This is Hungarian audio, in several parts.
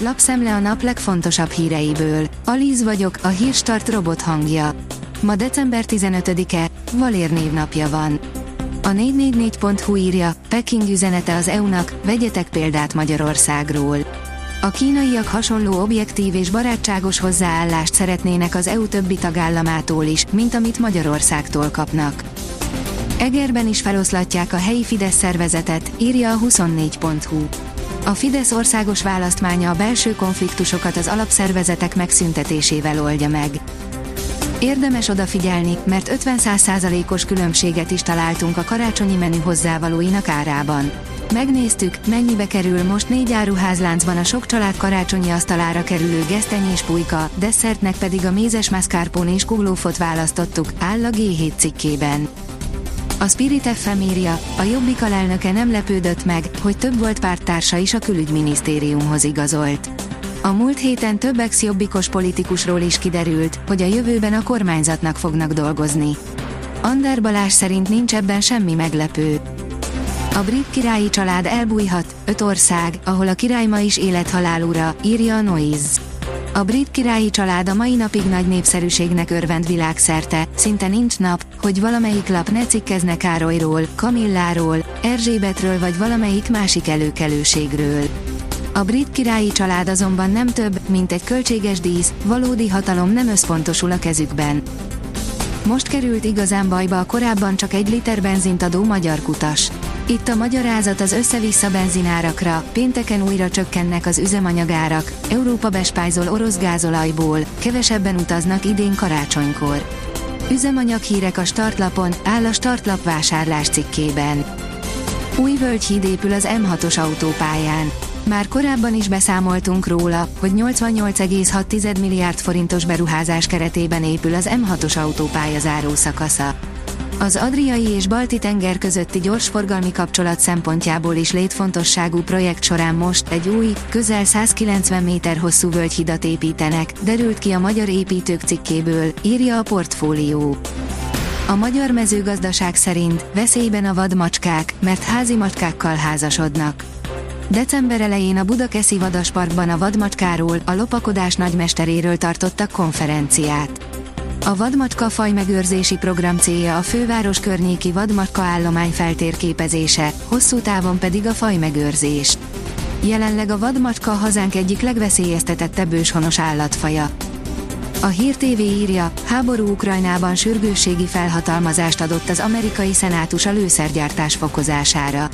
Lapszemle a nap legfontosabb híreiből. Alíz vagyok, a hírstart robot hangja. Ma december 15-e, Valér névnapja van. A 444.hu írja, Peking üzenete az EU-nak, vegyetek példát Magyarországról. A kínaiak hasonló objektív és barátságos hozzáállást szeretnének az EU többi tagállamától is, mint amit Magyarországtól kapnak. Egerben is feloszlatják a helyi Fidesz szervezetet, írja a 24.hu. A Fidesz országos választmánya a belső konfliktusokat az alapszervezetek megszüntetésével oldja meg. Érdemes odafigyelni, mert 50%-os különbséget is találtunk a karácsonyi menü hozzávalóinak árában. Megnéztük, mennyibe kerül most négy áruházláncban a sok család karácsonyi asztalára kerülő geszteny és pulyka, desszertnek pedig a mézes mascarpone és kuglófot választottuk, áll a G7 cikkében. A Spirit FM írja, a Jobbik alelnöke nem lepődött meg, hogy több volt párttársa is a külügyminisztériumhoz igazolt. A múlt héten több ex-jobbikos politikusról is kiderült, hogy a jövőben a kormányzatnak fognak dolgozni. Ander Balázs szerint nincs ebben semmi meglepő. A brit királyi család elbújhat, öt ország, ahol a király ma is élethalál ura, írja a Noise. A brit királyi család a mai napig nagy népszerűségnek örvend világszerte, szinte nincs nap, hogy valamelyik lap ne cikkezne Károlyról, Kamilláról, Erzsébetről vagy valamelyik másik előkelőségről. A brit királyi család azonban nem több, mint egy költséges dísz, valódi hatalom nem összpontosul a kezükben. Most került igazán bajba a korábban csak egy liter benzint adó magyar kutas. Itt a magyarázat az össze-vissza benzinárakra, pénteken újra csökkennek az üzemanyagárak, Európa bespájzol orosz gázolajból, kevesebben utaznak idén karácsonykor. Üzemanyag hírek a startlapon, áll a startlap vásárlás cikkében. Új völgyhíd épül az M6-os autópályán. Már korábban is beszámoltunk róla, hogy 88,6 milliárd forintos beruházás keretében épül az M6-os autópálya záró szakasza. Az Adriai és Balti tenger közötti gyorsforgalmi kapcsolat szempontjából is létfontosságú projekt során most egy új, közel 190 méter hosszú völgyhidat építenek, derült ki a magyar építők cikkéből, írja a portfólió. A magyar mezőgazdaság szerint veszélyben a vadmacskák, mert házi macskákkal házasodnak. December elején a Budakeszi Vadasparkban a vadmacskáról, a lopakodás nagymesteréről tartottak konferenciát. A vadmacska faj megőrzési program célja a főváros környéki vadmacska állomány feltérképezése, hosszú távon pedig a faj megőrzés. Jelenleg a vadmacska hazánk egyik legveszélyeztetettebb őshonos állatfaja. A Hír TV írja, háború Ukrajnában sürgősségi felhatalmazást adott az amerikai szenátus a lőszergyártás fokozására.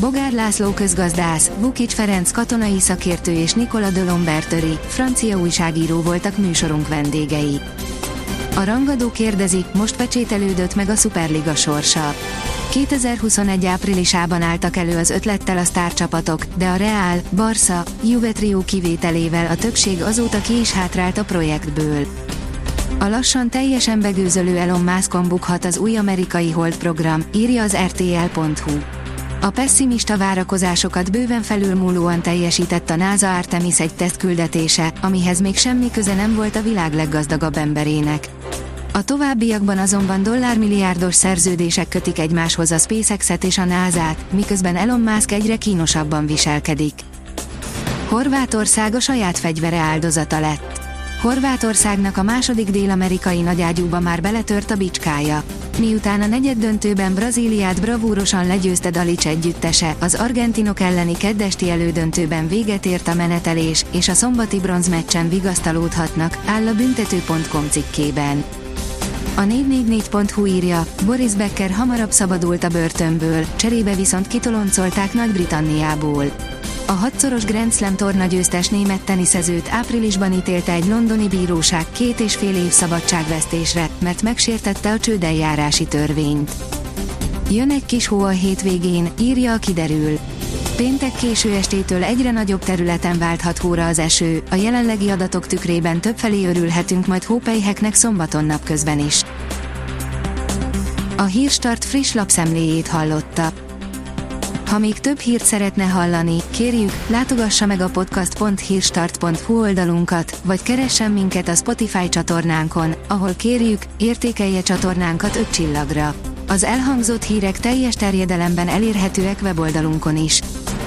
Bogár László közgazdász, Vukic Ferenc katonai szakértő és Nikola de Lombertöri, francia újságíró voltak műsorunk vendégei. A rangadó kérdezi, most pecsételődött meg a Superliga sorsa. 2021 áprilisában álltak elő az ötlettel a sztárcsapatok, de a Real, Barca, Juve trió kivételével a többség azóta ki is hátrált a projektből. A lassan teljesen begőzölő Elon Muskon bukhat az új amerikai Hold program, írja az RTL.hu. A pessimista várakozásokat bőven felülmúlóan teljesített a NASA Artemis egy tesztküldetése, amihez még semmi köze nem volt a világ leggazdagabb emberének. A továbbiakban azonban dollármilliárdos szerződések kötik egymáshoz a SpaceX-et és a NASA-t, miközben Elon Musk egyre kínosabban viselkedik. Horvátország a saját fegyvere áldozata lett. Horvátországnak a második dél-amerikai nagyágyúba már beletört a bicskája. Miután a negyed döntőben Brazíliát bravúrosan legyőzte Dalic együttese, az argentinok elleni keddesti elődöntőben véget ért a menetelés, és a szombati bronzmeccsen vigasztalódhatnak, áll a büntető.com cikkében. A 444.hu írja, Boris Becker hamarabb szabadult a börtönből, cserébe viszont kitoloncolták Nagy-Britanniából. A hatszoros Grand Slam torna győztes német teniszezőt áprilisban ítélte egy londoni bíróság két és fél év szabadságvesztésre, mert megsértette a csődeljárási törvényt. Jön egy kis hó a hétvégén, írja a kiderül. Péntek késő estétől egyre nagyobb területen válthat hóra az eső, a jelenlegi adatok tükrében többfelé örülhetünk majd hópelyheknek szombaton napközben is. A Hírstart friss lapszemléjét hallotta. Ha még több hírt szeretne hallani, kérjük, látogassa meg a podcast.hírstart.hu oldalunkat, vagy keressen minket a Spotify csatornánkon, ahol kérjük, értékelje csatornánkat 5 csillagra. Az elhangzott hírek teljes terjedelemben elérhetőek weboldalunkon is.